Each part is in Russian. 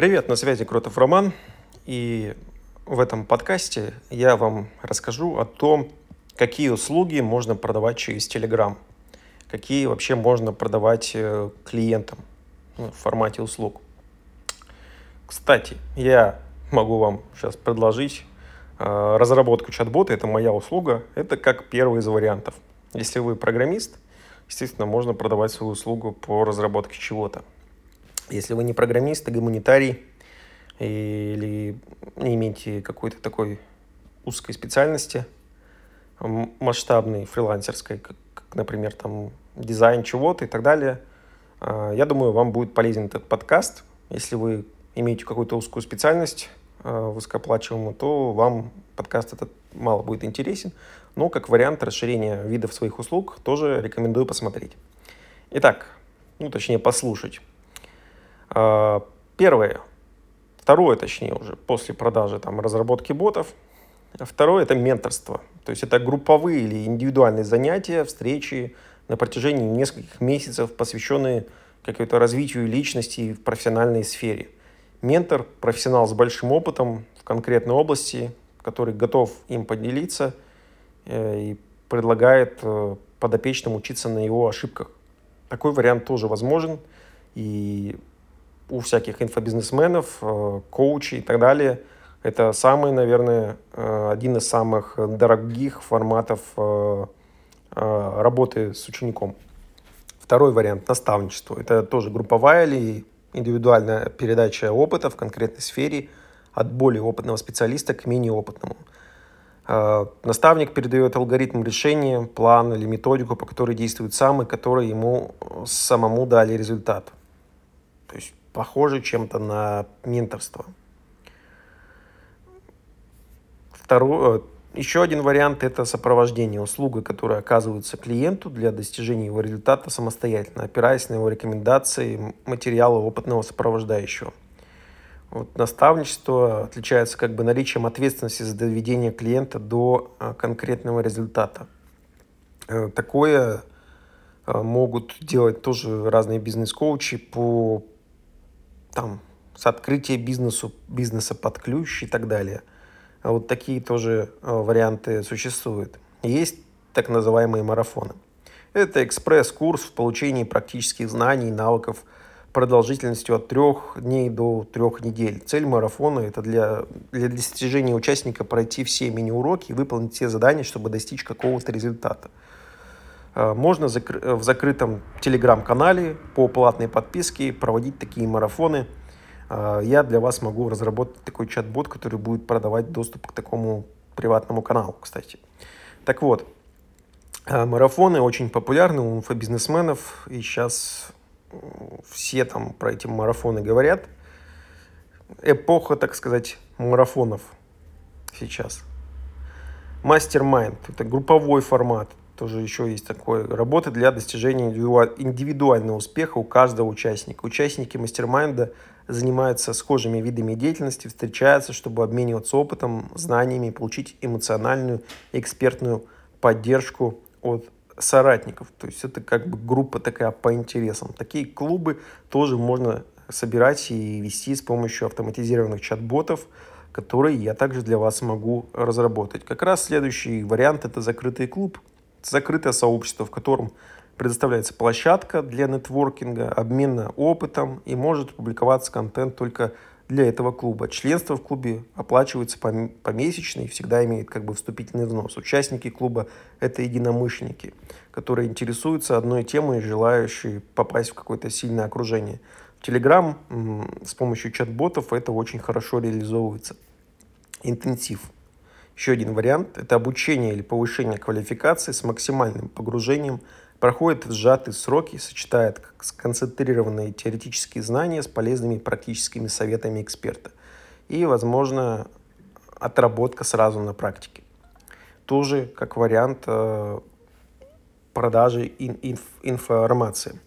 Привет, на связи Кротов Роман. И в этом подкасте я вам расскажу о том, какие услуги можно продавать через Telegram, какие вообще можно продавать э, клиентам ну, в формате услуг. Кстати, я могу вам сейчас предложить э, разработку чат-бота, это моя услуга, это как первый из вариантов. Если вы программист, естественно, можно продавать свою услугу по разработке чего-то. Если вы не программист, а гуманитарий или не имеете какой-то такой узкой специальности, масштабной, фрилансерской, как, например, там дизайн чего-то и так далее, а, я думаю, вам будет полезен этот подкаст. Если вы имеете какую-то узкую специальность а, высокооплачиваемую, то вам подкаст этот мало будет интересен. Но как вариант расширения видов своих услуг тоже рекомендую посмотреть. Итак, ну точнее послушать. А, первое, второе, точнее уже, после продажи там, разработки ботов. Второе – это менторство. То есть это групповые или индивидуальные занятия, встречи на протяжении нескольких месяцев, посвященные какому-то развитию личности в профессиональной сфере. Ментор – профессионал с большим опытом в конкретной области, который готов им поделиться э, и предлагает э, подопечным учиться на его ошибках. Такой вариант тоже возможен. И у всяких инфобизнесменов, э, коучей и так далее. Это самый, наверное, э, один из самых дорогих форматов э, работы с учеником. Второй вариант – наставничество. Это тоже групповая или индивидуальная передача опыта в конкретной сфере от более опытного специалиста к менее опытному. Наставник передает алгоритм решения, план или методику, по которой действует сам и который ему самому дали результат. То есть похоже чем-то на менторство. Второй, э, еще один вариант – это сопровождение услуга, которая оказывается клиенту для достижения его результата самостоятельно, опираясь на его рекомендации материала опытного сопровождающего. Вот наставничество отличается как бы наличием ответственности за доведение клиента до э, конкретного результата. Э, такое могут делать тоже разные бизнес-коучи по там, с открытия бизнесу, бизнеса под ключ и так далее. А вот такие тоже э, варианты существуют. Есть так называемые марафоны. Это экспресс-курс в получении практических знаний и навыков продолжительностью от трех дней до трех недель. Цель марафона – это для, для достижения участника пройти все мини-уроки и выполнить все задания, чтобы достичь какого-то результата. Э, можно э, в закрытом телеграм-канале по платной подписке проводить такие марафоны. Э, я для вас могу разработать такой чат-бот, который будет продавать доступ к такому приватному каналу, кстати. Так вот, марафоны очень популярны у инфобизнесменов, и сейчас все там про эти марафоны говорят. Эпоха, так сказать, марафонов сейчас. Мастер-майнд – это групповой формат тоже еще есть такое, работа для достижения индивидуального успеха у каждого участника. Участники мастер-майнда занимаются схожими видами деятельности, встречаются, чтобы обмениваться опытом, знаниями, получить эмоциональную экспертную поддержку от соратников. То есть это как бы группа такая по интересам. Такие клубы тоже можно собирать и вести с помощью автоматизированных чат-ботов, которые я также для вас могу разработать. Как раз следующий вариант это закрытый клуб – закрытое сообщество, в котором предоставляется площадка для нетворкинга, обмена опытом и может публиковаться контент только для этого клуба. Членство в клубе оплачивается помесячно и всегда имеет как бы вступительный взнос. Участники клуба – это единомышленники, которые интересуются одной темой и желающие попасть в какое-то сильное окружение. В Telegram с помощью чат-ботов это очень хорошо реализовывается. Интенсив – еще один вариант – это обучение или повышение квалификации с максимальным погружением, проходит в сжатые сроки, сочетает сконцентрированные теоретические знания с полезными практическими советами эксперта. И, возможно, отработка сразу на практике. Тоже как вариант э, продажи инф информации.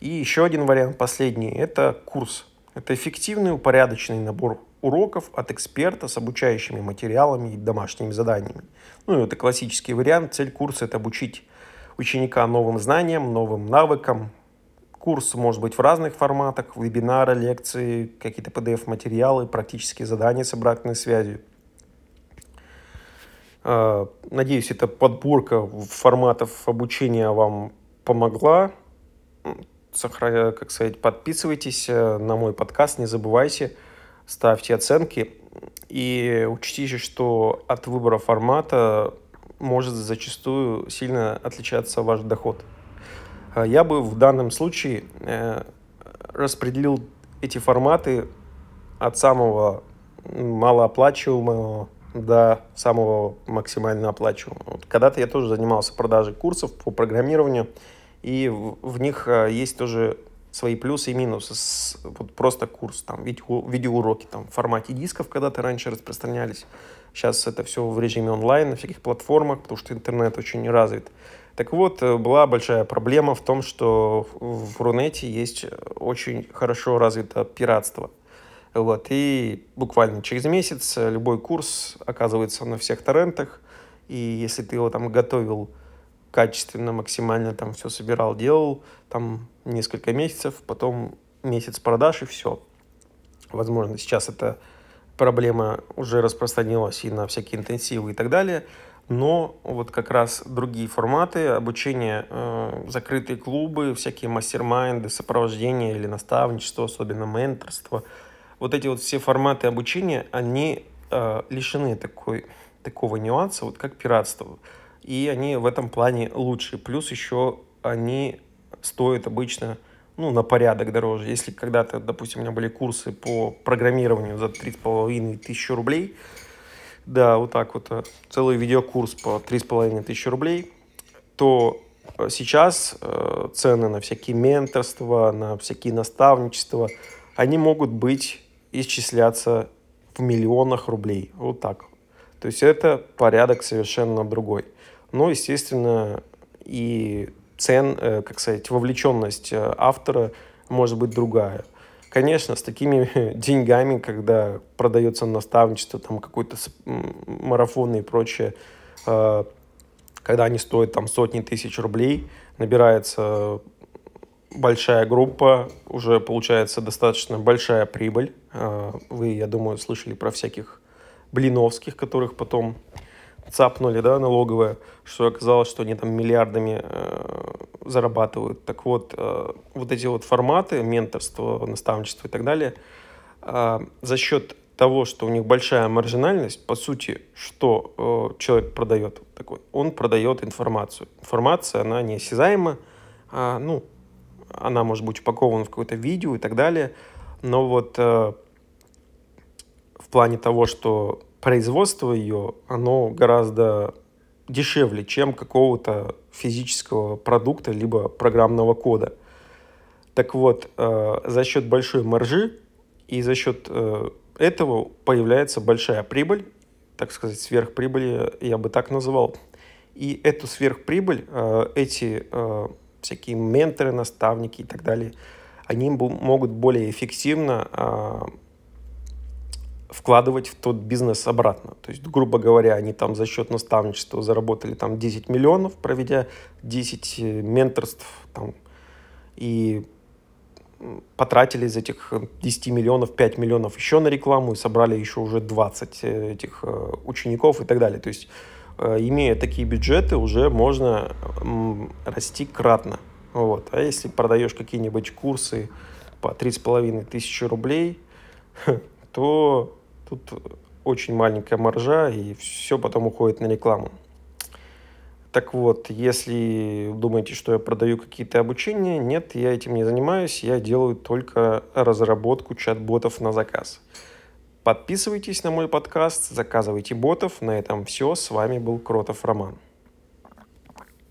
И еще один вариант, последний, это курс. Это эффективный упорядоченный набор уроков от эксперта с обучающими материалами и домашними заданиями. Ну, это классический вариант. Цель курса – это обучить ученика новым знаниям, новым навыкам, Курс может быть в разных форматах, вебинары, лекции, какие-то PDF-материалы, практические задания с обратной связью. А, надеюсь, эта подборка форматов обучения вам помогла. Сохраня, как сказать, подписывайтесь э, на мой подкаст, не забывайте, ставьте оценки. И учтите, что от выбора формата может зачастую сильно отличаться ваш доход. А я бы в данном случае э, распределил эти форматы от самого малооплачиваемого до самого максимально оплачиваемого. Когда-то я тоже занимался продажей курсов по программированию, и в, в них э, есть тоже свои плюсы и минусы. С, вот просто курс, там, видео, видеоуроки там, в формате дисков когда-то раньше распространялись. Сейчас это все в режиме онлайн, на всяких платформах, потому что интернет очень развит. Так вот, э, была большая проблема в том, что в Рунете есть очень хорошо развито пиратство. Вот, и буквально через месяц любой курс оказывается на всех торрентах, и если ты его там готовил качественно, максимально там все собирал, делал, там несколько месяцев, потом месяц продаж и все. Возможно, сейчас эта проблема уже распространилась и на всякие интенсивы и так далее, но вот как раз другие форматы обучения, э, закрытые клубы, всякие мастер-майнды, сопровождение или наставничество, особенно менторство – вот эти вот все форматы обучения, они э, лишены такой, такого нюанса, вот как пиратство. И они в этом плане лучше. Плюс еще они стоят обычно ну, на порядок дороже. Если когда-то, допустим, у меня были курсы по программированию за 3,5 тысячи рублей, да, вот так вот, э, целый видеокурс по 3,5 тысячи рублей, то э, сейчас э, цены на всякие менторства, на всякие наставничества, они могут быть исчисляться в миллионах рублей. Вот так. То есть это порядок совершенно другой. Но, естественно, и цен, э, как сказать, вовлеченность э, автора может быть другая. Конечно, с такими деньгами, когда продается наставничество, там какой-то марафон и прочее, э, когда они стоят там сотни тысяч рублей, набирается большая группа, уже получается достаточно большая прибыль. Вы, я думаю, слышали про всяких блиновских, которых потом цапнули, да, налоговые, что оказалось, что они там миллиардами э, зарабатывают. Так вот, э, вот эти вот форматы, менторство, наставничество и так далее, э, за счет того, что у них большая маржинальность, по сути, что э, человек продает такой? Он продает информацию. Информация, она неосязаема, а, ну, она может быть упакована в какое-то видео и так далее, но вот э, в плане того, что производство ее, оно гораздо дешевле, чем какого-то физического продукта либо программного кода. Так вот, э, за счет большой маржи и за счет э, этого появляется большая прибыль, так сказать, сверхприбыль, я бы так называл. И эту сверхприбыль, э, эти э, всякие менторы, наставники и так далее, они могут более эффективно э, вкладывать в тот бизнес обратно. То есть, грубо говоря, они там за счет наставничества заработали там 10 миллионов, проведя 10 э, менторств там, и потратили из этих 10 миллионов 5 миллионов еще на рекламу и собрали еще уже 20 э, этих э, учеников и так далее. То есть Э, имея такие бюджеты, уже можно расти кратно. Вот. А если продаешь какие-нибудь курсы по 3,5 тысячи рублей, то тут очень маленькая маржа, и все потом уходит на рекламу. Так вот, если думаете, что я продаю какие-то обучения, нет, я этим не занимаюсь, я делаю только разработку чат-ботов на заказ. Подписывайтесь на мой подкаст, заказывайте ботов. На этом все. С вами был Кротов Роман.